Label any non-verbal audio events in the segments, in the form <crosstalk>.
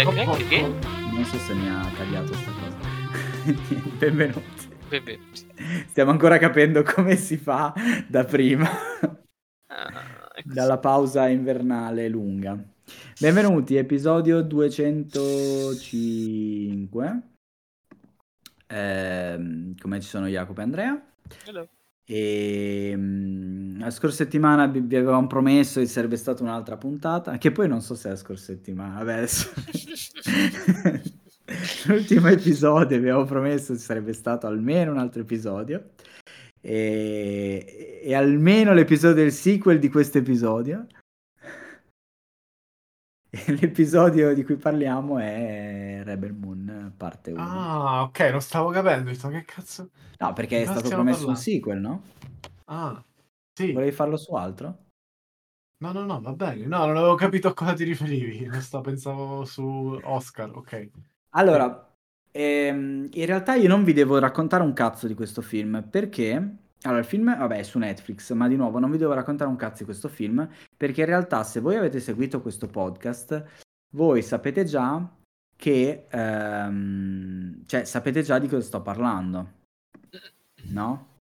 Sia Craig che? Non so se mi ha tagliato questa cosa. <laughs> Benvenuti. Benvenuti. Stiamo ancora capendo come si fa da prima. Ah, Dalla pausa invernale lunga. Benvenuti, episodio 205. Ehm, come ci sono Jacopo e Andrea. Hello. E mm, la scorsa settimana vi vi avevamo promesso che sarebbe stata un'altra puntata, che poi non so se è la scorsa settimana, vabbè adesso. <laughs> L'ultimo episodio abbiamo promesso ci sarebbe stato almeno un altro episodio e, e almeno l'episodio del sequel di questo episodio. <laughs> L'episodio di cui parliamo è Rebel Moon parte 1. Ah, ok, non stavo capendo. Detto, che cazzo? No, perché è stato promesso un parlando? sequel, no? Ah, sì. Volevi farlo su altro? No, no, no, va bene. No, non avevo capito a cosa ti riferivi. Non sto, pensavo su Oscar, ok. Allora, ehm, in realtà io non vi devo raccontare un cazzo di questo film perché... Allora, il film, vabbè, è su Netflix, ma di nuovo non vi devo raccontare un cazzo di questo film perché in realtà se voi avete seguito questo podcast, voi sapete già che... ehm, cioè, sapete già di cosa sto parlando, no?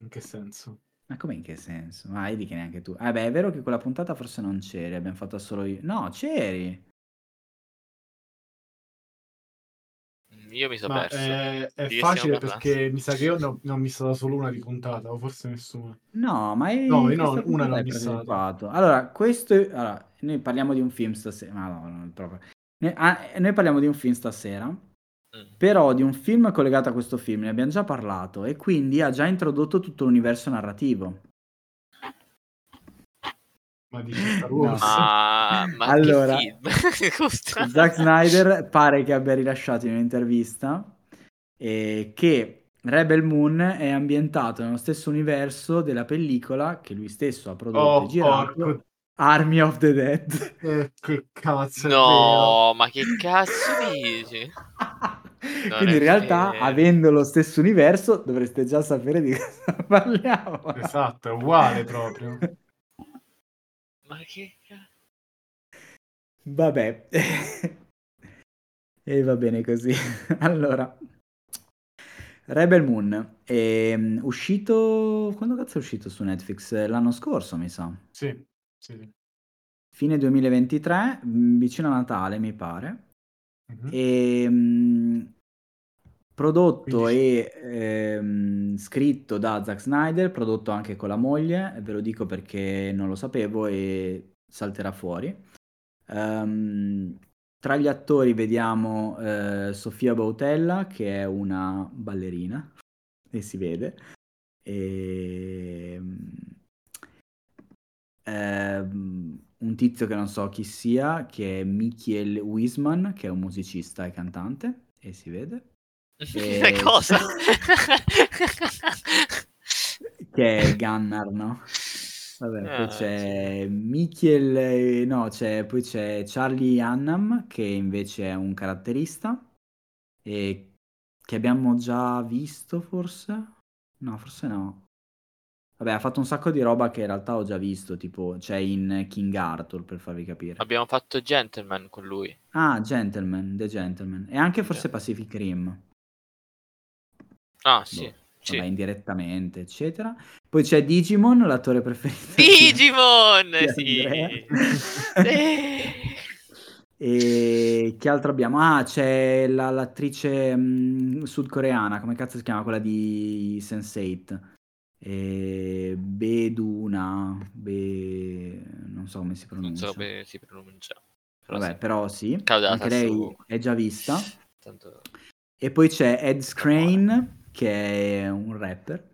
In che senso? Ma come in che senso? Ma vedi che neanche tu... Ah beh, è vero che quella puntata forse non c'eri, abbiamo fatto solo io. No, c'eri! Io mi sono Ma perso. è, è che facile perché mi sa che io ne ho, ne ho missata solo una di puntata, o forse nessuna. No, ma è No, io no, una l'ho è missata. Allora, questo è- allora, noi parliamo di un film stasera. Ma no, non proprio. Noi, ah, noi parliamo di un film stasera, Mm. però di un film collegato a questo film, ne abbiamo già parlato e quindi ha già introdotto tutto l'universo narrativo. Ma di Star No. Ma, <laughs> ma Allora? <laughs> Zack Snyder pare che abbia rilasciato in un'intervista eh, che Rebel Moon è ambientato nello stesso universo della pellicola che lui stesso ha prodotto Oh, e girato, porco. Army of the Dead. Eh, che cazzo. No, ma che cazzo dici? <laughs> Non Quindi in realtà, vero. avendo lo stesso universo, dovreste già sapere di cosa parliamo. Esatto, è uguale proprio. Ma che cazzo? Vabbè. <laughs> e va bene così. <laughs> allora, Rebel Moon è mm, uscito... Quando cazzo è uscito su Netflix? L'anno scorso, mi sa. Sì, sì. Fine 2023, mm, vicino a Natale, mi pare. Mhm. E, mh, prodotto Quindi- e ehm, scritto da Zack Snyder, prodotto anche con la moglie, ve lo dico perché non lo sapevo e salterà fuori. Ehm, tra gli attori vediamo eh, Sofia Bautella, che è una ballerina, e si vede. E, ehm, un tizio che non so chi sia, che è Michiel Wiseman, che è un musicista e cantante, e si vede. <laughs> E- Cosa? <laughs> che è Gunnar, no? Vabbè, poi Ah, c'è Michiel, eh, no, c'è, poi c'è Charlie Annam, che invece è un caratterista, e che abbiamo già visto forse? No, forse no. Vabbè, ha fatto un sacco di roba che in realtà ho già visto, tipo c'è in King Arthur, per farvi capire. Abbiamo fatto Gentleman con lui. Ah, Gentleman, The Gentleman. E anche forse Sì. Pacific Rim. Ah, sì. Boh, sì. Vabbè, indirettamente, eccetera. Poi c'è Digimon, l'attore preferito. di- Digimon! di Sì. Sì. <laughs> E che altro abbiamo? Ah, c'è la- l'attrice mh, sudcoreana, come cazzo si chiama? Quella di Sense8. E... Beduna, Be... non so come si Non pronuncia. so come si pronuncia. Però Vabbè, sì. però sì, Caudata anche lei su- è già vista. Tanto... E poi c'è Ed Scrane, che è un rapper.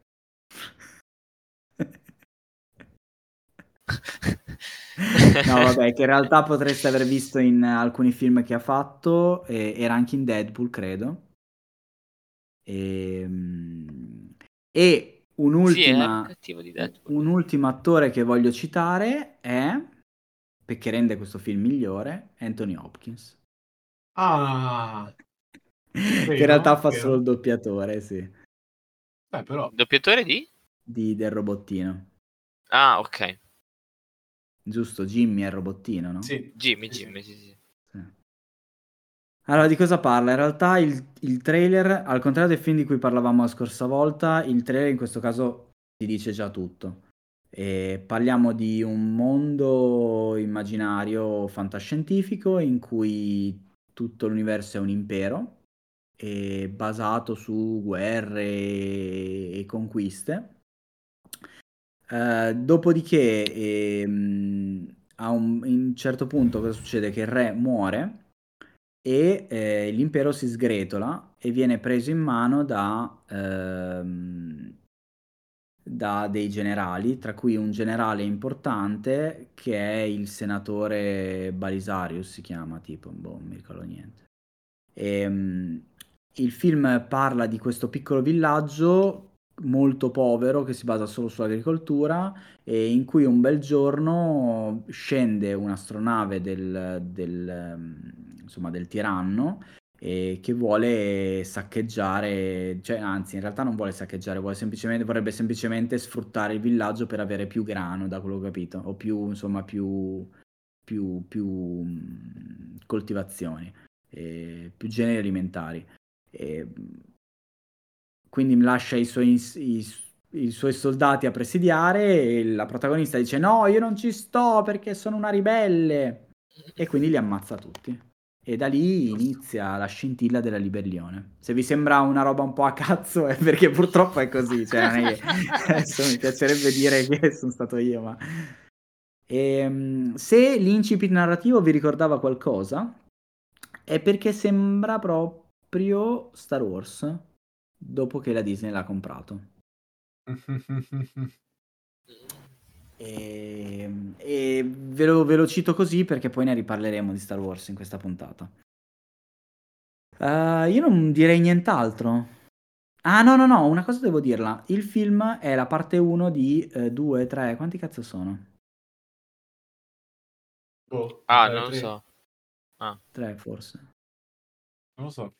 No, vabbè, che in realtà potreste aver visto in alcuni film che ha fatto, e- era anche in Deadpool, credo. Ehm, E, Sì, il un'ultima, Deadpool. un ultimo attore che voglio citare è, perché rende questo film migliore, Anthony Hopkins. Ah, che Vero, in realtà fa vero. solo il doppiatore, sì, beh, però Doppiatore di? di, del robottino. Ah, ok. Giusto, Jimmy è il robottino, no? Sì. Jimmy, Sì, Jimmy, sì, sì. Sì. Allora, di cosa parla? In realtà il, il trailer, al contrario del film di cui parlavamo la scorsa volta, il trailer in questo caso ti dice già tutto. E parliamo di un mondo immaginario fantascientifico in cui tutto l'universo è un impero e basato su guerre e conquiste. Eh, dopodiché, ehm, a un, un certo punto cosa succede? Che il re muore e eh, l'impero si sgretola e viene preso in mano da, ehm, da dei generali, tra cui un generale importante che è il senatore Balisarius, si chiama tipo, boh, non mi ricordo niente. E, um, il film parla di questo piccolo villaggio molto povero che si basa solo sull'agricoltura e in cui un bel giorno scende un'astronave del, del, insomma, del tiranno e che vuole saccheggiare, cioè anzi in realtà non vuole saccheggiare, vuole semplicemente, vorrebbe semplicemente sfruttare il villaggio per avere più grano, da quello che ho capito, o più, insomma, più, più, più coltivazioni, più generi alimentari. E quindi lascia i suoi, i, i suoi, soldati a presidiare e la protagonista dice no, io non ci sto perché sono una ribelle e quindi li ammazza tutti. E da lì inizia la scintilla della ribellione. Se vi sembra una roba un po' a cazzo è perché purtroppo è così. Cioè, è che... <laughs> Adesso mi piacerebbe dire che sono stato io, ma... E, ehm, se l'incipit narrativo vi ricordava qualcosa, è perché sembra proprio Star Wars dopo che la Disney l'ha comprato. <laughs> e, e ve, lo, ve, lo, cito così perché poi ne riparleremo di Star Wars in questa puntata. Uh, io non direi nient'altro. Ah, no, no, no, una cosa devo dirla. Il film è la parte 1 di 2, uh, 3, quanti cazzo sono? Oh, ah, non lo so. Ah. 3 forse. Non lo so.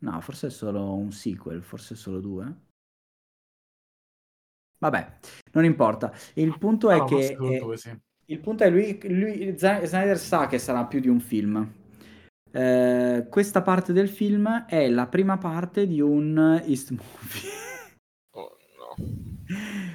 No, forse è solo un sequel, forse solo due. Vabbè, non importa. Il punto è no, che... È, due, sì. Il punto è lui, lui, Snyder sa che sarà più di un film. Eh, questa parte del film è la prima parte di un East <laughs> Movie. Oh no. <laughs>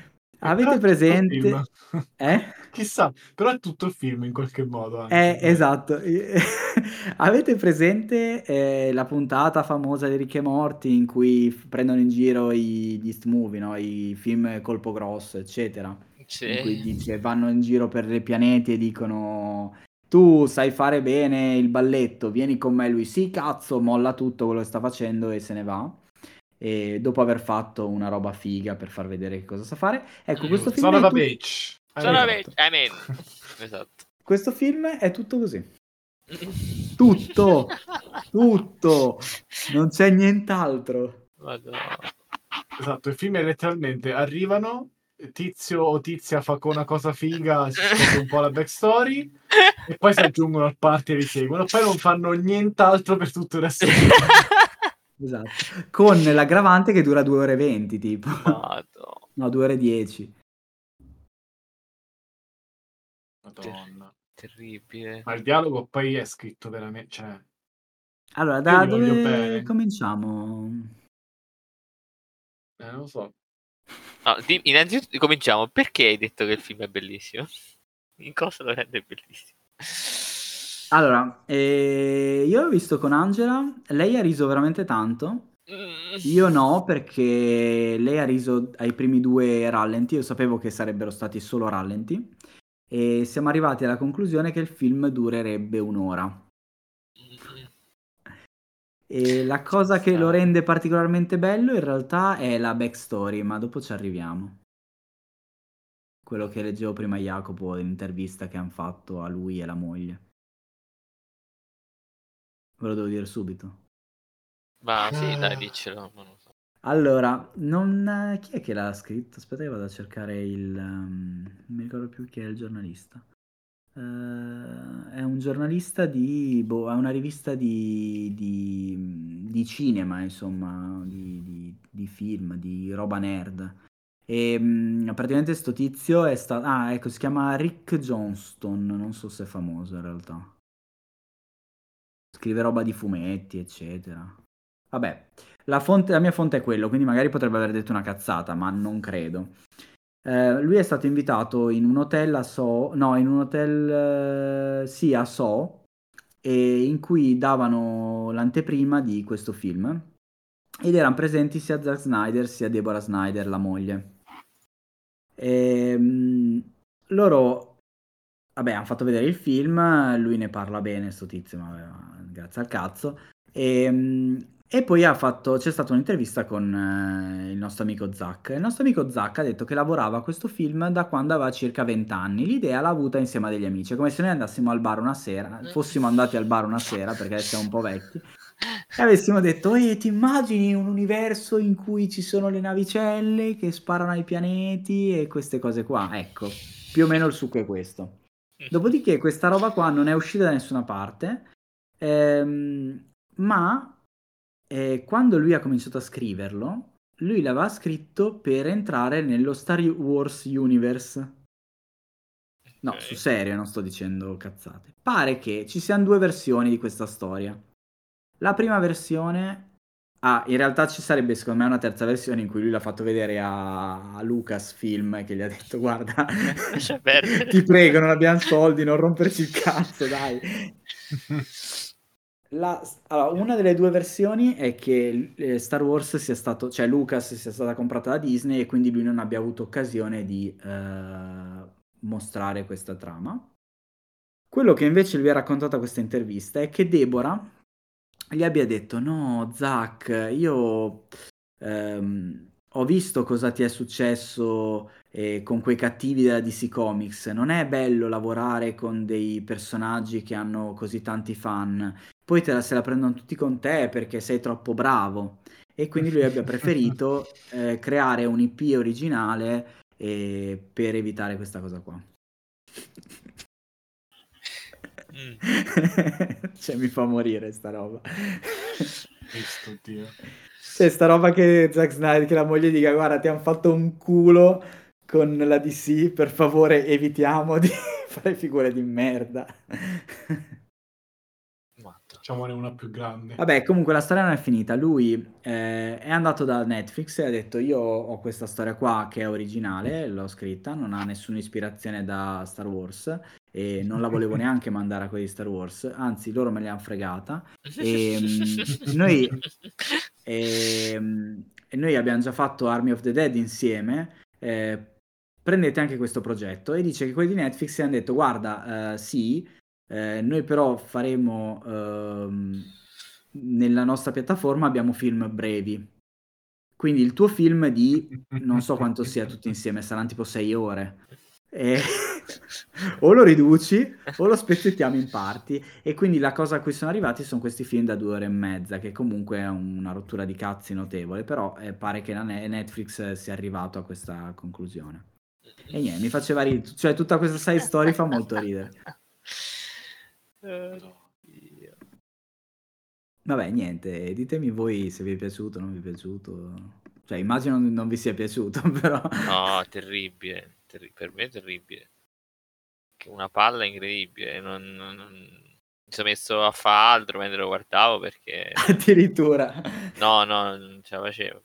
Avete presente? <laughs> Eh? Chissà, però è tutto il film in qualche modo. Anche. Eh, esatto. <laughs> Avete presente eh, la puntata famosa di Ricche Morti in cui prendono in giro i, gli East Movie, no? i film colpo grosso, eccetera? Sì. In cui dice, vanno in giro per i pianeti e dicono tu sai fare bene il balletto, vieni con me. Lui sì, cazzo, molla tutto quello che sta facendo e se ne va e dopo aver fatto una roba figa per far vedere che cosa sa fare. Ecco, questo film Sono è da tut- bitch. Sono da bitch. Amen. <laughs> esatto. Questo film è tutto così. <laughs> Tutto, tutto, non c'è nient'altro. Madonna. Esatto, il film è letteralmente arrivano, tizio o tizia fa una cosa figa, si <laughs> scopre un po' la backstory e poi si aggiungono al party e riseguono, poi non fanno nient'altro per tutto il resto. Esatto. Con l'aggravante che dura 2 ore e 20, tipo. Vado. No, 2 ore e 10. Madonna. Terribile. Ma il dialogo poi è scritto veramente... Cioè... Allora, da dove cominciamo? Eh, non lo so. No, di, innanzitutto cominciamo. Perché hai detto che il film è bellissimo? In cosa lo rende bellissimo? Allora, eh, io l'ho visto con Angela, lei ha riso veramente tanto. Io no, perché lei ha riso ai primi due rallenti, io sapevo che sarebbero stati solo rallenti, e siamo arrivati alla conclusione che il film durerebbe un'ora. E la cosa che lo rende particolarmente bello in realtà è la backstory, ma dopo ci arriviamo. Quello che leggevo prima Jacopo, l'intervista che hanno fatto a lui e alla moglie. Ve lo devo dire subito. Ma sì, dai, diccelo. Non so. Allora, non... chi è che l'ha scritto? Aspetta che vado a cercare il... Um... non mi ricordo più chi è il giornalista. Uh, è un giornalista di... Boh, è una rivista di, di, di cinema, insomma, di, di, di, film, di roba nerd. E mh, praticamente sto tizio è stato... Ah, ecco, si chiama Rick Johnston, non so se è famoso in realtà. Scrive roba di fumetti, eccetera. Vabbè, la, fonte, la mia fonte è quello, quindi magari potrebbe aver detto una cazzata, ma non credo. Eh, lui è stato invitato in un hotel a So, no, in un hotel, eh, sì, a So, e in cui davano l'anteprima di questo film ed erano presenti sia Zack Snyder sia Deborah Snyder, la moglie. E, ehm, loro, vabbè, hanno fatto vedere il film, lui ne parla bene, sto tizio, ma grazie al cazzo. E, ehm, e poi fatto, c'è stata un'intervista con eh, il nostro amico Zack. Il nostro amico Zack ha detto che lavorava a questo film da quando aveva circa 20 anni. L'idea l'ha avuta insieme a degli amici. Come se noi andassimo al bar una sera, fossimo andati al bar una sera perché siamo un po' vecchi. E avessimo detto, eh, ti immagini un universo in cui ci sono le navicelle che sparano ai pianeti e queste cose qua? Ecco, più o meno il succo è questo. Dopodiché questa roba qua non è uscita da nessuna parte, ehm, ma e quando lui ha cominciato a scriverlo, lui l'aveva scritto per entrare nello Star Wars Universe. No, okay. su serio, non sto dicendo cazzate. Pare che ci siano due versioni di questa storia. La prima versione Ah, in realtà ci sarebbe secondo me una terza versione in cui lui l'ha fatto vedere a, a Lucasfilm che gli ha detto guarda, <laughs> ti prego non abbiamo soldi, non romperci il cazzo, dai. <laughs> La, allora, una delle due versioni è che eh, Star Wars sia stato, cioè Lucas sia stata comprata da Disney e quindi lui non abbia avuto occasione di eh, mostrare questa trama. Quello che invece lui ha raccontato a questa intervista è che Deborah gli abbia detto: No, Zach, io ehm, ho visto cosa ti è successo eh, con quei cattivi della DC Comics. Non è bello lavorare con dei personaggi che hanno così tanti fan poi te la, se la prendono tutti con te perché sei troppo bravo. E quindi lui abbia preferito <laughs> eh, creare un IP originale eh, per evitare questa cosa qua. Mm. <laughs> cioè, mi fa morire sta roba. Cristo Dio. Cioè, sta roba che Zack Snyder, che la moglie dica, guarda, ti hanno fatto un culo con la DC, per favore evitiamo di <laughs> fare figure di merda. Facciamone una più grande. Vabbè, comunque la storia non è finita. Lui eh, è andato da Netflix e ha detto: Io ho questa storia qua che è originale, l'ho scritta, non ha nessuna ispirazione da Star Wars e non la volevo <laughs> neanche mandare a quelli di Star Wars, anzi, loro me le hanno fregata. <laughs> E, um, noi, e, um, e noi abbiamo già fatto Army of the Dead insieme. Eh, prendete anche questo progetto e dice che quelli di Netflix hanno detto guarda uh, sì eh, noi però faremo ehm, nella nostra piattaforma abbiamo film brevi. Quindi il tuo film di non so quanto sia tutti insieme, saranno tipo sei ore. E... <laughs> <laughs> o lo riduci o lo spezzettiamo in parti. E quindi la cosa a cui sono arrivati sono questi film da due ore e mezza, che comunque è una rottura di cazzi notevole. Però eh, pare che Netflix sia arrivato a questa conclusione. E niente, mi faceva ridere. Cioè, tutta questa side story fa molto ridere. <laughs> Vabbè, niente, ditemi voi se vi è piaciuto o non vi è piaciuto. Cioè, immagino non vi sia piaciuto, <laughs> però... No, terribile. Terri- per me è terribile. Una palla incredibile. Non, non, non... Mi sono messo a fare altro mentre lo guardavo perché... <laughs> Addirittura. No, no, non ce la facevo.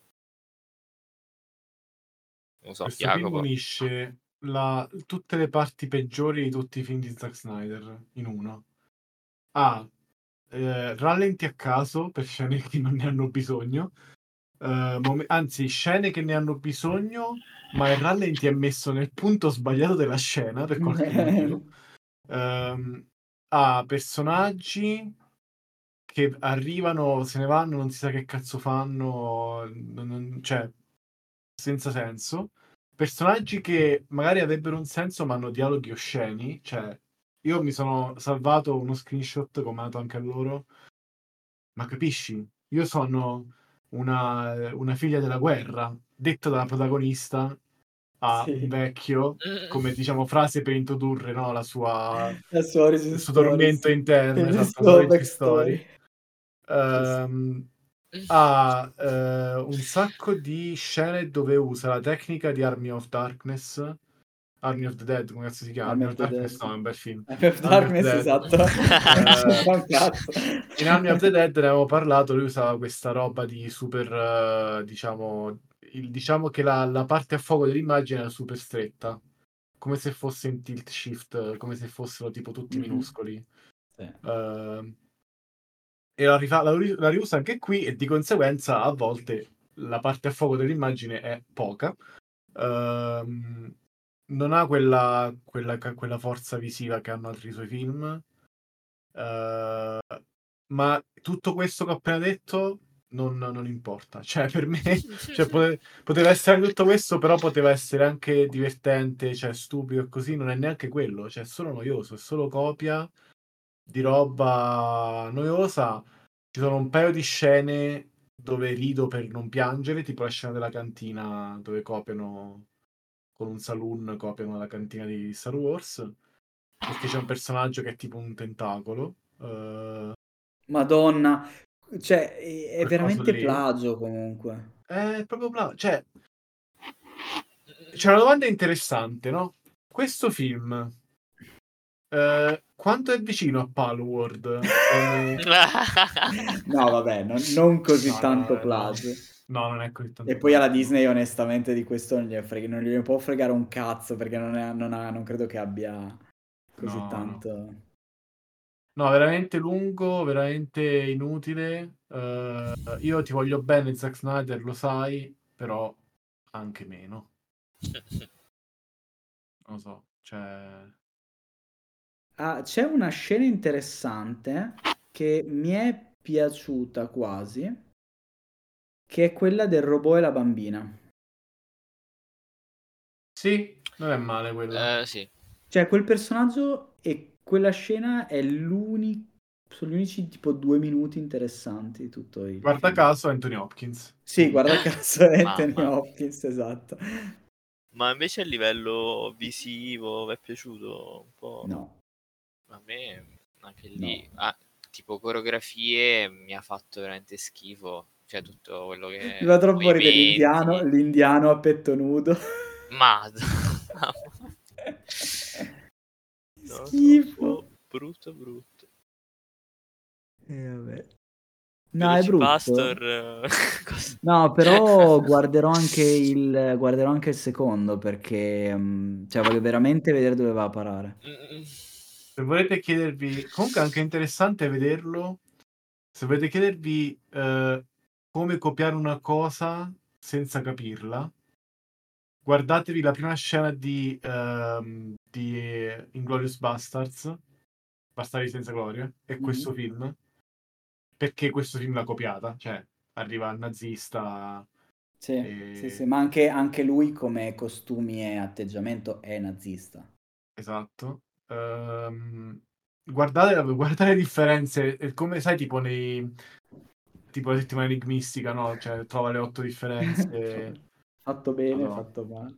Non so, Questo Jacopo. unisce la... tutte le parti peggiori di tutti i film di Zack Snyder in uno ha eh, rallenti a caso per scene che non ne hanno bisogno, eh, mom- anzi scene che ne hanno bisogno, ma il rallenti è messo nel punto sbagliato della scena per qualche <laughs> motivo. Eh, ha personaggi che arrivano, se ne vanno, non si sa che cazzo fanno, non, non, cioè senza senso. Personaggi che magari avrebbero un senso ma hanno dialoghi osceni, cioè io mi sono salvato uno screenshot come dato anche a loro. Ma capisci? Io sono una, una figlia della guerra, detta dalla protagonista a sì. un vecchio, come diciamo frase per introdurre no, la sua, <laughs> la il suo tormento interno, esatto, la sua backstory. Um, ha eh, un sacco di scene dove usa la tecnica di Army of Darkness. Army of the Dead, come cazzo si chiama? Army Army of Darkness, Dead, no, è un bel film. Army of Army of Darkness, esatto. <laughs> Eh. In Army of the Dead ne avevamo parlato, lui usava questa roba di super, eh, diciamo, il- diciamo che la, la parte a fuoco dell'immagine era super stretta, come se fosse in tilt shift, come se fossero tipo tutti Mhm. minuscoli. Sì. Eh, e la, rifa- la ri- la riusa anche qui e di conseguenza a volte la parte a fuoco dell'immagine è poca. Ehm, non ha quella, quella, quella forza visiva che hanno altri suoi film. Eh, ma tutto questo che ho appena detto non, non importa. <laughs> Cioè, per me cioè, pote- poteva essere tutto questo, però poteva essere anche divertente, cioè stupido e così. Non è neanche quello, cioè è solo noioso, è solo copia di roba noiosa. Ci sono un paio di scene dove rido per non piangere, tipo la scena della cantina dove copiano con un saloon, copiano la cantina di Star Wars. Perché c'è un personaggio che è tipo un tentacolo. eh, Madonna, cioè è, è veramente plagio comunque. È proprio bla- cioè c'è una domanda interessante, no? Questo film eh, quanto è vicino a Palworld? Come- <laughs> No, vabbè, non, non così no, tanto no. plagio. No, non è così tanto. E poi alla Disney, onestamente, di questo non gliene, frega- non gliene può fregare un cazzo perché non, è- non ha- non credo che abbia così No, no. tanto. No, veramente lungo, veramente inutile. Eh, io ti voglio bene, Zack Snyder, lo sai, però anche meno. <laughs> Non lo so, cioè... Ah, c'è una scena interessante che mi è piaciuta quasi, che è quella del robot e la bambina. Sì, non è male quella. Eh, sì. Cioè, quel personaggio e quella scena è l'unico. Sono gli unici tipo due minuti interessanti di tutto il Guarda film. caso Anthony Hopkins. Sì, guarda <laughs> caso è Mamma Anthony mia. Hopkins, esatto. Ma invece a livello visivo vi è piaciuto un po'? No. A me anche lì, ah, tipo coreografie mi ha fatto veramente schifo. Cioè tutto quello che... Mi fa troppo ridere l'indiano, l'indiano a petto nudo. Madonna. <laughs> No, Schifo. Brutto, brutto. Eh, vabbè. No, è brutto. Pastor, eh, <laughs> No, però <laughs> guarderò anche il, guarderò anche il secondo perché mm, cioè, voglio veramente vedere dove va a parare. Mm, Se volete chiedervi, comunque è anche interessante vederlo. Se volete chiedervi eh, come copiare una cosa senza capirla, guardatevi la prima scena di, ehm, di Inglorious Bastards, Bastardi senza gloria, e Mhm. questo film, perché questo film l'ha copiata, cioè arriva il nazista, Sì, E- sì, sì, ma anche, anche lui come costumi e atteggiamento è nazista. esatto. Ehm, guardate, guardate le differenze, come sai tipo nei... Tipo la settimana enigmistica, no? Cioè, trova le otto differenze. <laughs> Fatto bene, Madonna. fatto male.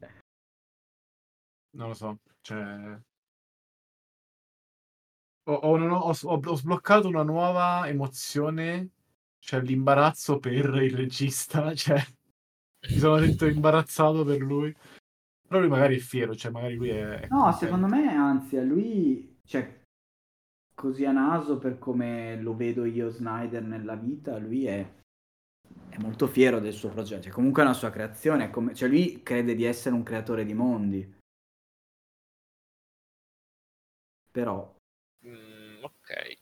non lo so, cioè... Ho, ho- ho- ho- ho- ho sbloccato una nuova emozione, cioè l'imbarazzo per il regista, <laughs> cioè mi sono sentito imbarazzato per lui. Però lui magari è fiero, cioè magari lui è... è No, contento. secondo me, anzi, a lui, cioè, così a naso per come lo vedo io Snyder nella vita, lui è, è molto fiero del suo progetto, cioè, comunque è una sua creazione, è come- cioè lui crede di essere un creatore di mondi. Però, mm, ok.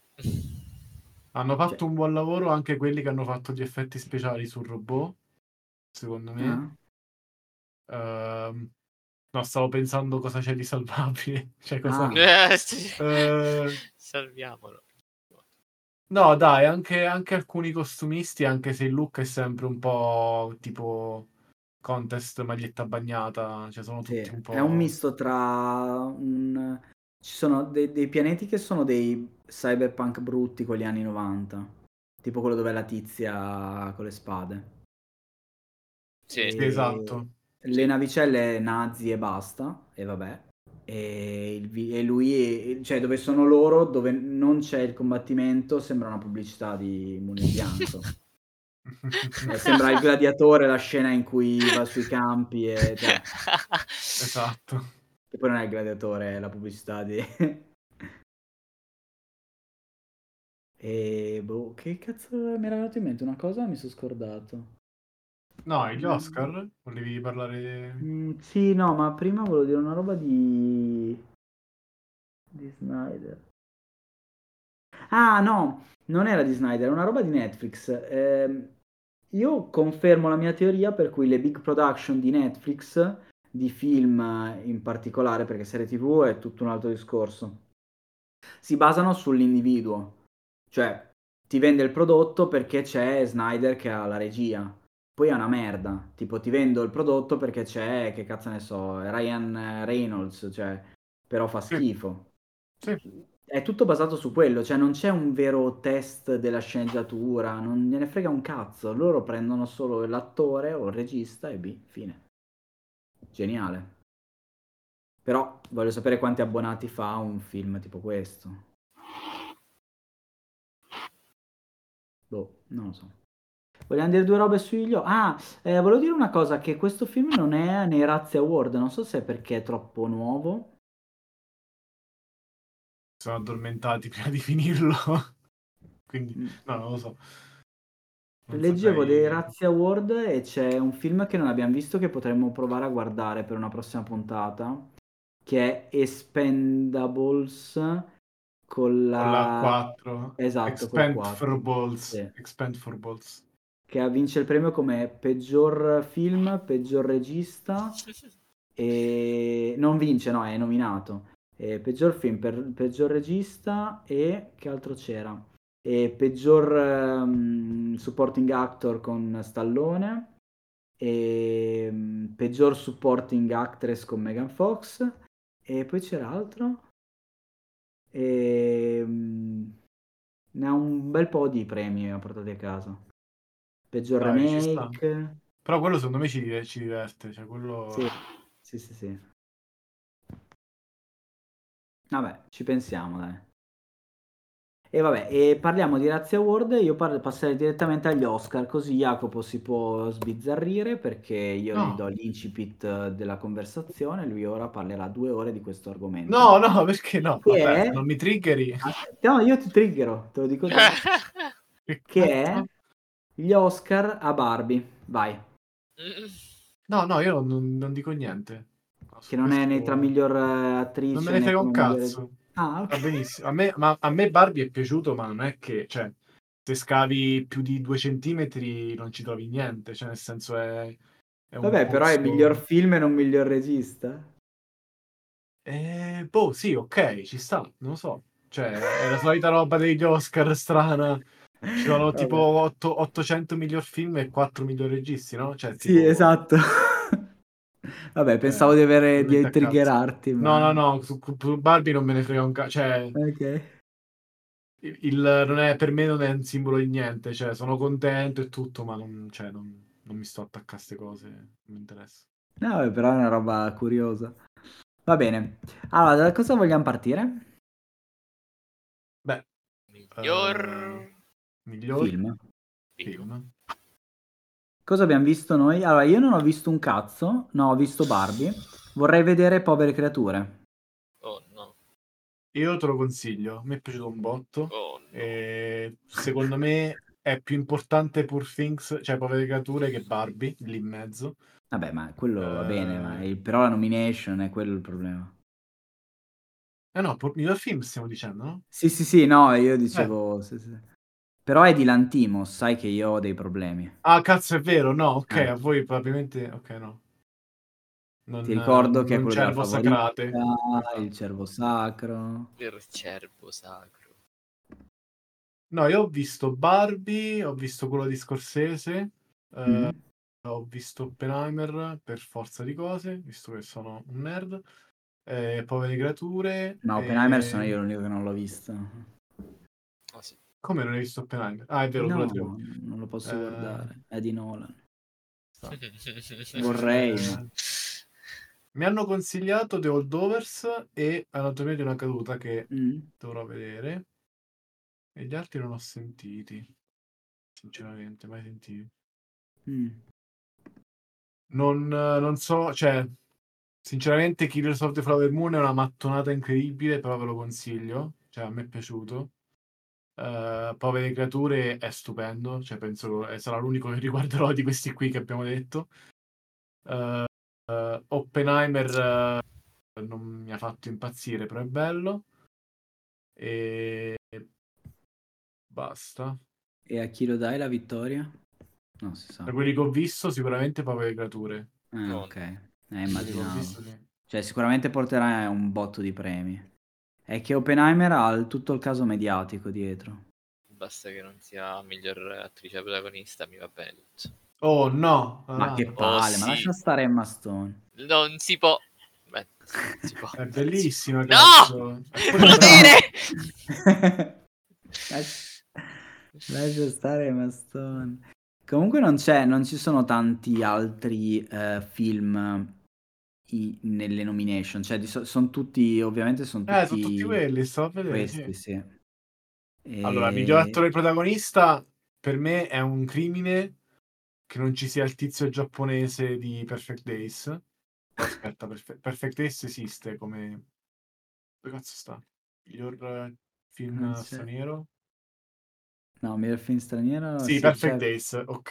Hanno fatto Cioè- un buon lavoro anche quelli che hanno fatto gli effetti speciali sul robot, secondo me. ah, Ehm, no, stavo pensando cosa c'è di salvabile. <laughs> Cioè, cosa... Ah. Eh, sì. Eh, Salviamolo. No, dai, anche, anche alcuni costumisti, anche se il look è sempre un po' tipo contest maglietta bagnata, cioè sono sì, tutti un po'... è un misto tra un... Ci sono dei, dei pianeti che sono dei cyberpunk brutti con gli anni 90, tipo quello dove è la tizia con le spade. Sì. Sì, esatto. Le navicelle nazi e basta, e vabbè. E, vi- e lui, cioè dove sono loro, dove non c'è il combattimento, sembra una pubblicità di Mulino Bianco. Eh, <laughs> Sembra il gladiatore, la scena in cui va sui campi e cioè, <laughs> esatto. che poi non è il gladiatore, è la pubblicità di... <laughs> E boh, che cazzo mi era venuto in mente una cosa, mi sono scordato. No, gli Oscar? Volevi parlare... Mm, sì, no, ma prima volevo dire una roba di... di Snyder. Ah, no, non era di Snyder, era una roba di Netflix. Ehm, io confermo la mia teoria per cui le big production di Netflix, di film in particolare, perché serie TV è tutto un altro discorso, si basano sull'individuo. Cioè, ti vende il prodotto perché c'è Snyder che ha la regia. Poi è una merda. Tipo, ti vendo il prodotto perché c'è, che cazzo ne so, Ryan Reynolds, cioè, però fa schifo. Sì. È tutto basato su quello, cioè non c'è un vero test della sceneggiatura, non gliene frega un cazzo. Loro prendono solo l'attore o il regista e B, fine. Geniale. Però voglio sapere quanti abbonati fa un film tipo questo. Boh, non lo so. Vogliamo dire due robe sugli gli Ah, eh, volevo dire una cosa, che questo film non è nei Razzie Award, non so se è perché è troppo nuovo. Sono addormentati <laughs> prima di finirlo. Quindi, Mm. no, non lo so. Non Leggevo saprei- dei Razzie Award e c'è un film che non abbiamo visto che potremmo provare a guardare per una prossima puntata, che è Expendables con la... Con la 4. Esatto, 4. for Balls. Sì. Expand for Balls. Che vince il premio come peggior film, peggior regista e non vince, no, è nominato. E peggior film, per- peggior regista e che altro c'era? E peggior ehm, supporting actor con Stallone e mm, peggior supporting actress con Megan Fox e poi c'era altro e mm, ne ha un bel po' di premi a portati a casa. Peggior Dai, remake. Però quello secondo me ci, ci diverte. Cioè, quello... Sì, sì, sì, sì. Vabbè, ci pensiamo, dai. E vabbè, e parliamo di Razzie Award, io par- passerei direttamente agli Oscar, così Jacopo si può sbizzarrire perché io No. gli do l'incipit della conversazione, lui ora parlerà due ore di questo argomento. No, no, perché no? Vabbè, è? non mi triggeri. Aspetta, no, io ti triggerò, te lo dico. <laughs> Che è cazzo? Gli Oscar a Barbie, vai, No, no, io non, non dico niente. No, che non è né tra miglior eh, attrice Non me ne frega un come migliore- cazzo. Ah, ok. Va benissimo. A me, ma a me Barbie è piaciuto, ma non è che, cioè, se scavi più di due centimetri non ci trovi niente. Cioè, nel senso è. è Vabbè, però è posto- miglior film e non miglior regista. Eh, boh, sì, ok, ci sta, non lo so. Cioè, è la solita roba degli Oscar strana. Ci sono Vabbè. tipo otto- 800 miglior film e 4 miglior registi, no? Cioè, Sì, tipo- esatto. <laughs> Vabbè, pensavo di avere di triggerarti, No, ma... no, no, su, su Barbie non me ne frega un cazzo. Cioè, Ok. il, il- non è, per me non è un simbolo di niente. Cioè, sono contento e tutto, ma non, cioè, non, non mi sto attaccando a queste cose. Non mi interessa. No, però è una roba curiosa. Va bene. Allora, da cosa vogliamo partire? Beh, Miglior eh, miglior Film. film. Cosa abbiamo visto noi? Allora, io non ho visto un cazzo, no, ho visto Barbie. Vorrei vedere Povere Creature. Oh no. Io te lo consiglio, mi è piaciuto un botto. Oh no. E secondo me è più importante Poor Things, cioè Povere Creature, che Barbie, lì in mezzo. Vabbè, ma quello va bene, Eh. ma il- però la nomination è quello il problema. Eh no, miglior film stiamo dicendo, no? Sì, sì, sì, no, io dicevo... sì, sì. Però è di Lantimos, sai che io ho dei problemi. Ah, cazzo, è vero, no, ok, Eh. a voi probabilmente... Ok, no. Non, Ti ricordo che è quello cervo sacrate. il cervo sacro. Il cervo sacro. No, io ho visto Barbie, ho visto quello di Scorsese, eh, Mm. ho visto Oppenheimer per forza di cose, visto che sono un nerd. eh, Povere Creature. Ma Oppenheimer e- sono io l'unico che non l'ho visto. Come non hai visto Oppenheimer? Ah, è vero, No, non lo posso Eh. guardare. È di Nolan. <laughs> Sta. Vorrei, Eh, ma... Mi hanno consigliato The Holdovers e Anatomia di una caduta che Mm. dovrò vedere. E gli altri non ho sentiti. sinceramente, mai sentito. Mm. Non, non so, cioè, sinceramente Killers of the Flower Moon è una mattonata incredibile, però ve lo consiglio, cioè a me è piaciuto. Uh, Povere creature è stupendo, cioè penso che sarà l'unico che <laughs> riguarderò di questi qui che abbiamo detto. Uh, uh, Oppenheimer non mi ha fatto impazzire, però è bello. E basta. E a chi lo dai la vittoria? No, si sa. Da quelli che ho visto, sicuramente Povere creature. Ah, ok. Eh, immaginavo. visto, sì. Cioè, sicuramente porterà un botto di premi. È che Oppenheimer ha il- tutto il caso mediatico dietro. Basta che non sia miglior attrice protagonista, mi va bene tutto. Oh no! Ma Ah, che palle, ma sì. lascia stare Emma Stone. Non si può. Beh, non si può. È bellissima. No! cazzo. È pure lo brava. dire! lascia, <laughs> lascia stare Emma Stone. Comunque non c'è, non ci sono tanti altri eh, film i- nelle nomination. Cioè, sono tutti, ovviamente sono tutti, Eh, sono tutti quelli, sto a vedere. questi, sì. E- Allora, miglior attore protagonista per me è un crimine che non ci sia il tizio giapponese di Perfect Days. Aspetta, Perfe- Perfect Days esiste come... Dove cazzo sta? Miglior eh, film straniero? No, miglior film straniero. sì, Perfect c'è Days, ok.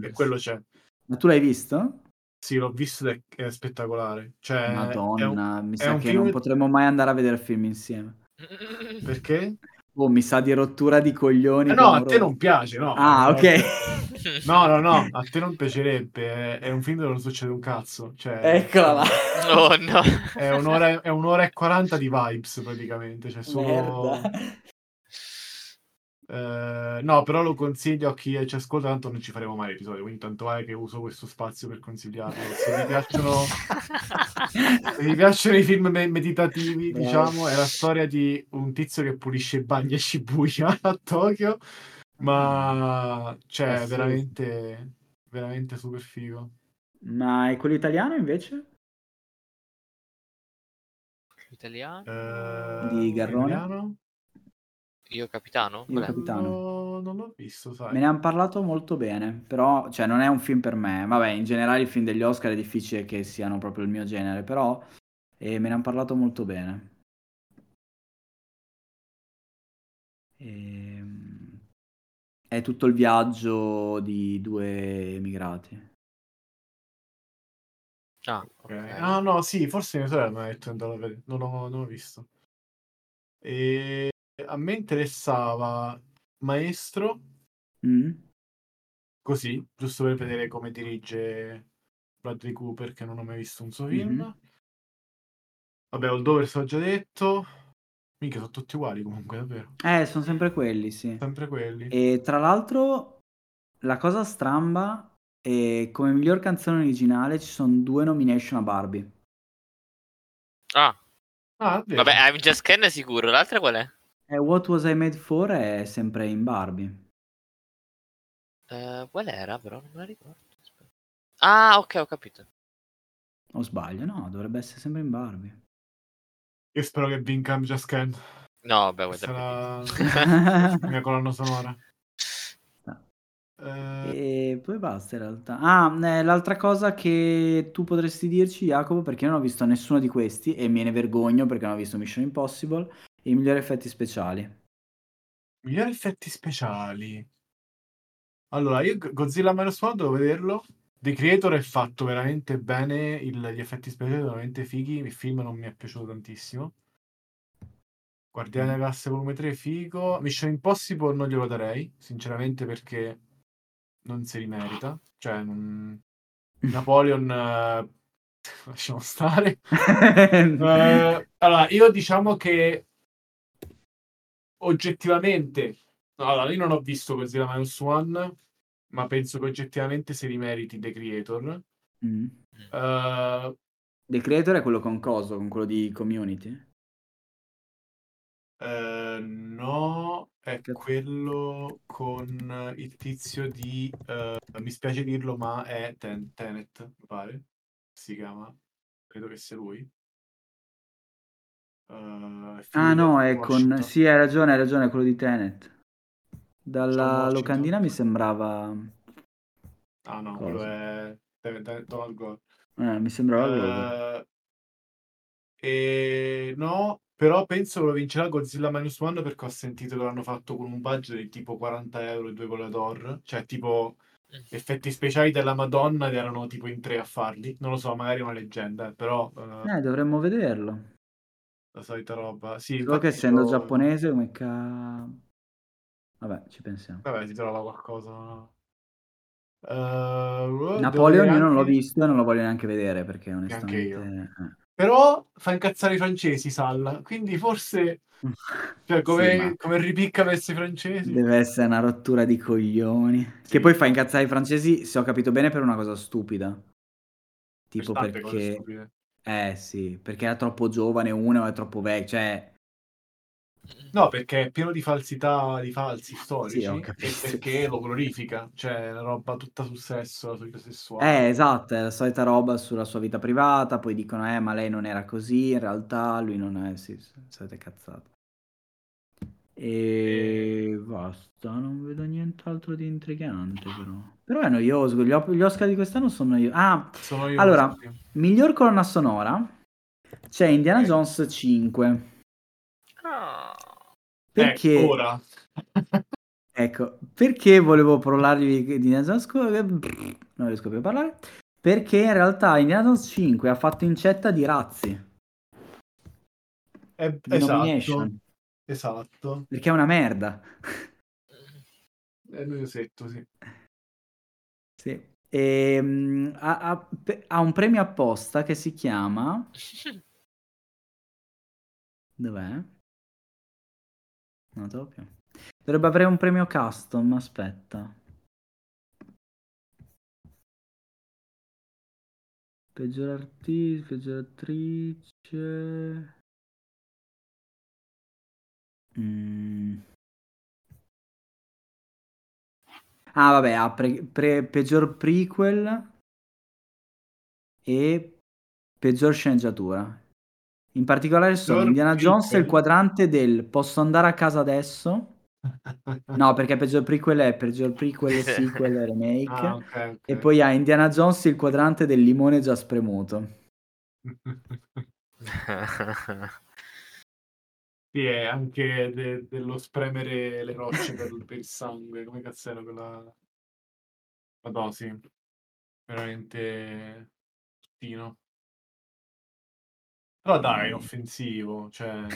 E quello c'è. Ma tu l'hai visto? Sì, l'ho visto ed è, è spettacolare. Cioè, è un- Madonna, mi sa che film- non potremmo mai andare a vedere il film insieme. Perché? Oh, mi sa di rottura di coglioni. Eh, no, a te non piace, no. Ah, ok. No, no, no, a te non piacerebbe. È, è un film dove non succede un cazzo. Cioè, Eccola là. <laughs> Oh no. È un'ora, è un'ora e 40 di vibes praticamente. Cioè solo... Eh, no, però lo consiglio a chi ci ascolta, tanto non ci faremo mai l'episodio, quindi tanto vale che uso questo spazio per consigliarlo. Se vi piacciono, <laughs> se vi piacciono i film me- meditativi, Bravo. diciamo, è la storia di un tizio che pulisce i bagni a Shibuya <laughs> a Tokyo, ma cioè, Assurdo. veramente, veramente super figo. Ma è quello italiano invece? Italiano? Eh, Di Garrone? italiano? Io capitano? Io capitano. No, non l'ho visto, sai. Me ne hanno parlato molto bene, però cioè, non è un film per me. Vabbè, in generale i film degli Oscar è difficile che siano proprio il mio genere, però eh, me ne hanno parlato molto bene. Ehm, È tutto il viaggio di due emigrati. Ah, Ok. ok. Ah, no, sì, forse mia sorella mi ha detto di andarlo a vedere. Non ho, non ho visto. E a me interessava Maestro, Mm? così, giusto per vedere come dirige Bradley Cooper, che non ho mai visto un suo film. Mhm. Vabbè, Holdover ho già detto. Mica sono tutti uguali comunque, davvero. Eh, sono sempre quelli, sì. Sempre quelli. E tra l'altro, la cosa stramba è come miglior canzone originale ci sono due nomination a Barbie. Ah, Ah, vabbè, I'm Just Ken è sicuro. L'altra qual è? E What Was I Made For è sempre in Barbie. Eh, qual era però? Non me la ricordo. Aspetta. Ah, ok, ho capito. O sbaglio? No, dovrebbe essere sempre in Barbie. Io spero che vinca I'm Just Ken. No, vabbè, guarda. Sarà <laughs> la mia colonna sonora. Eh, E poi basta in realtà. Ah, eh, l'altra cosa che tu potresti dirci, Jacopo, perché io non ho visto nessuno di questi e me ne vergogno perché non ho visto Mission Impossible, i migliori effetti speciali. Migliori effetti speciali. Allora, io Godzilla Minus One devo vederlo. The Creator è fatto veramente bene, il- gli effetti speciali sono veramente fighi, il film non mi è piaciuto tantissimo. Guardiani della Galassia volume 3 figo. Mission Impossible non glielo darei, sinceramente perché non si rimerita. Cioè, non... <laughs> Napoleon... eh, <laughs> Lasciamo stare. <laughs> Eh, allora, io diciamo che oggettivamente, allora, io non ho visto Godzilla Minus One, ma penso che oggettivamente si rimeriti The Creator. Mm. Eh, The Creator è quello con Coso, con quello di Community. eh, no, è quello con il tizio di, eh, mi spiace dirlo, ma è Ten- Tenet, mi pare, si chiama, credo che sia lui. Figlio Ah no, è con... Sì, hai ragione, hai ragione, è quello di Tenet. Dalla locandina mi sembrava... Ah no, Cosa? quello è Donald Glover. eh, mi sembrava. Eh, e no, però penso che lo vincerà Godzilla Minus One perché ho sentito che l'hanno fatto con un budget di tipo 40 euro e due con la Thor. Cioè, tipo, effetti speciali della Madonna ed erano tipo in tre a farli. Non lo so, magari è una leggenda, eh, però eh, Eh, dovremmo vederlo. La solita roba. Sì, Solo che essendo lo- giapponese come ca... Vabbè, ci pensiamo. Vabbè, si trova qualcosa. Eh, Napoleon io non l'ho visto e non lo voglio neanche vedere perché onestamente... eh. Però fa incazzare i francesi, Salla. Quindi forse, <laughs> cioè, come, Sì, ma come ripicca verso i francesi. deve essere una rottura di coglioni. Sì. Che poi fa incazzare i francesi, se ho capito bene, per una cosa stupida. Tipo Per tante cose perché... Eh sì, perché era troppo giovane uno è troppo vecchio. Cioè, No, perché è pieno di falsità, di falsi storici. Sì, e perché lo glorifica. Cioè, la roba tutta sul sesso, la sua vita sessuale. eh, esatto, è la solita roba sulla sua vita privata, poi dicono, eh, ma lei non era così, in realtà lui non è, sì, solite cazzate. E basta, non vedo nient'altro di intrigante però. Però è noioso, gli, op- gli Oscar di quest'anno sono noiosi. Ah, Sono io. Allora, sì. miglior colonna sonora c'è Indiana Ok. Jones 5. Ah. Perché... Ecco, ora. <laughs> Ecco, perché volevo parlarvi di Indiana Jones? co- Non riesco più a parlare. Perché in realtà Indiana Jones 5 ha fatto incetta di razzi, Eh, di esatto. nomination, Esatto. perché è una merda. È noiosetto, sì. Sì. E, mm, ha, ha- ha un premio apposta che si chiama... <laughs> Dov'è? Non più. Dovrebbe avere un premio custom, aspetta. Peggior artista, peggior attrice. Mm. Ah, vabbè, ha pre- pre- peggior prequel e peggior sceneggiatura. In particolare sono Peggior Indiana Jones e il quadrante del posso andare a casa adesso? No, perché peggior prequel è peggior prequel, sequel, <laughs> remake. Ah, ok, ok. E poi ha Indiana Jones il quadrante del limone già spremuto. <laughs> Sì, è anche de- dello spremere le rocce per, per il sangue. Come cazzo era quella... Madonna, sì. Veramente... Tino. Però dai, è inoffensivo. Cioè...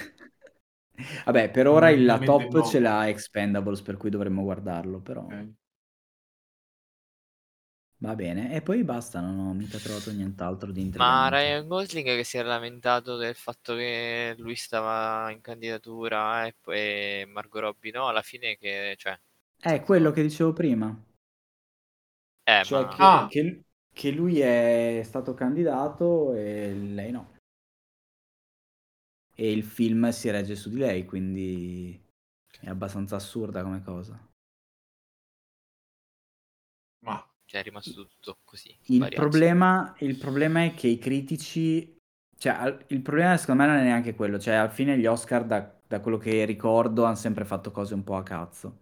<laughs> Vabbè, per ora il la top no. ce l'ha Expendables, per cui dovremmo guardarlo, però ok. Va bene. E poi basta, non ho mica trovato nient'altro di Ma intrigante. Ryan Gosling che si era lamentato del fatto che lui stava in candidatura e poi Margot Robbie no, alla fine che, cioè, È quello che dicevo prima, eh, cioè ma che, Ah. che- che lui è stato candidato e lei no. E il film si regge su di lei, quindi è abbastanza assurda come cosa. Cioè, è rimasto tutto così. Il problema, il problema è che i critici, cioè al- il problema secondo me non è neanche quello, cioè alla fine gli Oscar da, da quello che ricordo hanno sempre fatto cose un po' a cazzo.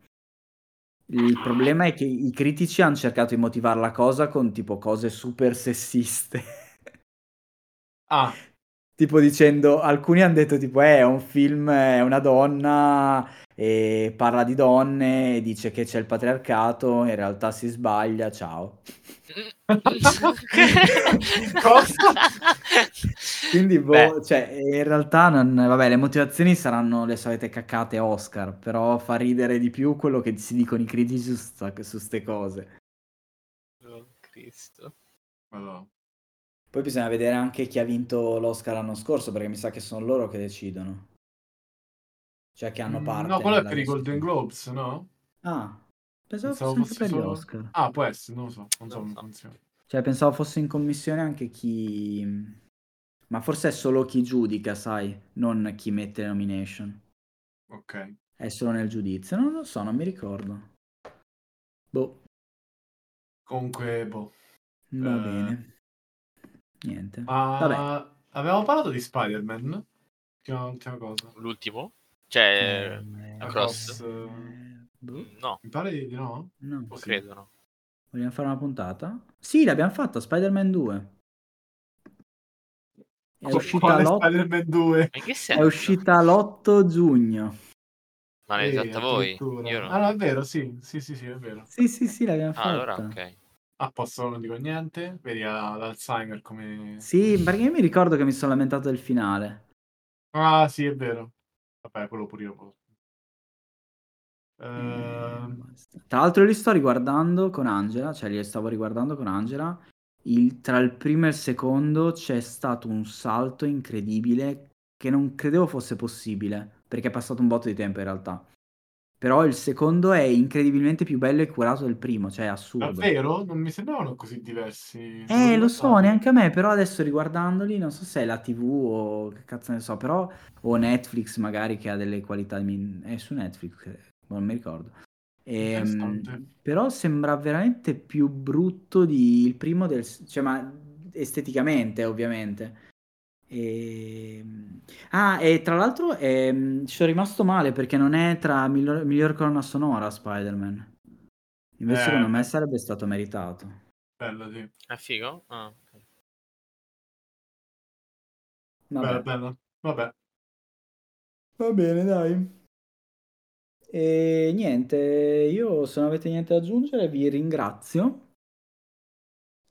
Il problema è che i critici hanno cercato di motivare la cosa con tipo cose super sessiste. Ah, Tipo dicendo, alcuni hanno detto tipo, eh, è un film, è una donna e parla di donne e dice che c'è il patriarcato, in realtà si sbaglia, ciao. Cosa? <laughs> Quindi, boh, cioè, in realtà, non, vabbè, le motivazioni saranno le solite caccate Oscar, però fa ridere di più quello che si dicono i critici su, sta, su ste cose. Oh, Cristo. Madonna. Poi bisogna vedere anche chi ha vinto l'Oscar l'anno scorso, perché mi sa che sono loro che decidono. Cioè, che hanno Mm, parte. No, quello è per i Golden. Globes, no? Ah, pensavo Pensavo fosse per gli solo- Oscar. Ah, può essere, non lo so, non so Non come so. funziona. Cioè, pensavo fosse in commissione anche chi... Ma forse è solo chi giudica, sai, non chi mette le nomination. Ok. È solo nel giudizio. Non lo so, non mi ricordo. Boh, Comunque, boh. va Eh. bene. Niente. Ma Vabbè. avevamo parlato di Spider-Man? Ultima, ultima cosa. L'ultimo? Cioè, Eh, Across? Across, eh, Boh, No, Mi pare di no? no. non credo no. Vogliamo fare una puntata? Sì, l'abbiamo fatta, Spider-Man 2. È Qu- uscita, quale l'ot- Spider-Man 2? Ma in che è uscita l'8 giugno. Ma l'avete Eh, fatta voi? no. Ah, no, è vero, sì, sì, sì, sì, è vero. Sì, sì, sì, l'abbiamo Ah, fatta. allora ok. A posto non dico niente, vedi l'Alzheimer come... Sì, perché io mi ricordo che mi sono lamentato del finale. Ah, sì, è vero. Vabbè, quello pure io. Eh, Ehm. Tra l'altro li sto riguardando con Angela, cioè li stavo riguardando con Angela. Il- tra il primo e il secondo c'è stato un salto incredibile che non credevo fosse possibile, perché è passato un botto di tempo in realtà. Però il secondo è incredibilmente più bello e curato del primo, cioè è assurdo. davvero? Non mi sembravano così diversi. Eh, lo so, neanche a me, però adesso riguardandoli, non so se è la TV o che cazzo ne so, però o Netflix magari che ha delle qualità min- è su Netflix, eh, non mi ricordo. Ehm, Interessante. però sembra veramente più brutto di il primo del cioè ma esteticamente, ovviamente. Ehm, Ah, e tra l'altro ehm, ci sono rimasto male perché non è tra miglior, miglior colonna sonora Spider-Man. Invece Eh, secondo me sarebbe stato meritato. Bello, sì. È figo? Ah, ok. Vabbè. Bello, bello. Vabbè. Va bene, dai. E niente, io se non avete niente da aggiungere vi ringrazio.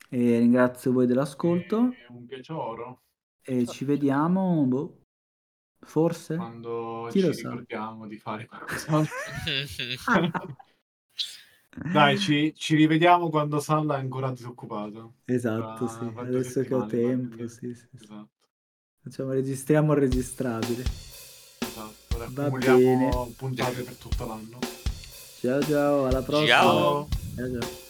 E ringrazio voi dell'ascolto. È un piacere. E ci vediamo, boh, forse? Quando Chi ci lo sa? ricordiamo di fare qualcosa. <laughs> <laughs> Dai, ci, ci rivediamo quando Salla è ancora disoccupato. Esatto, sì. Adesso che ho tempo, sì, sì. Esatto, Facciamo, registriamo il registrabile. esatto. Ora Va accumuliamo bene. puntate per tutto l'anno. Ciao ciao, alla prossima. Ciao. Ciao, ciao.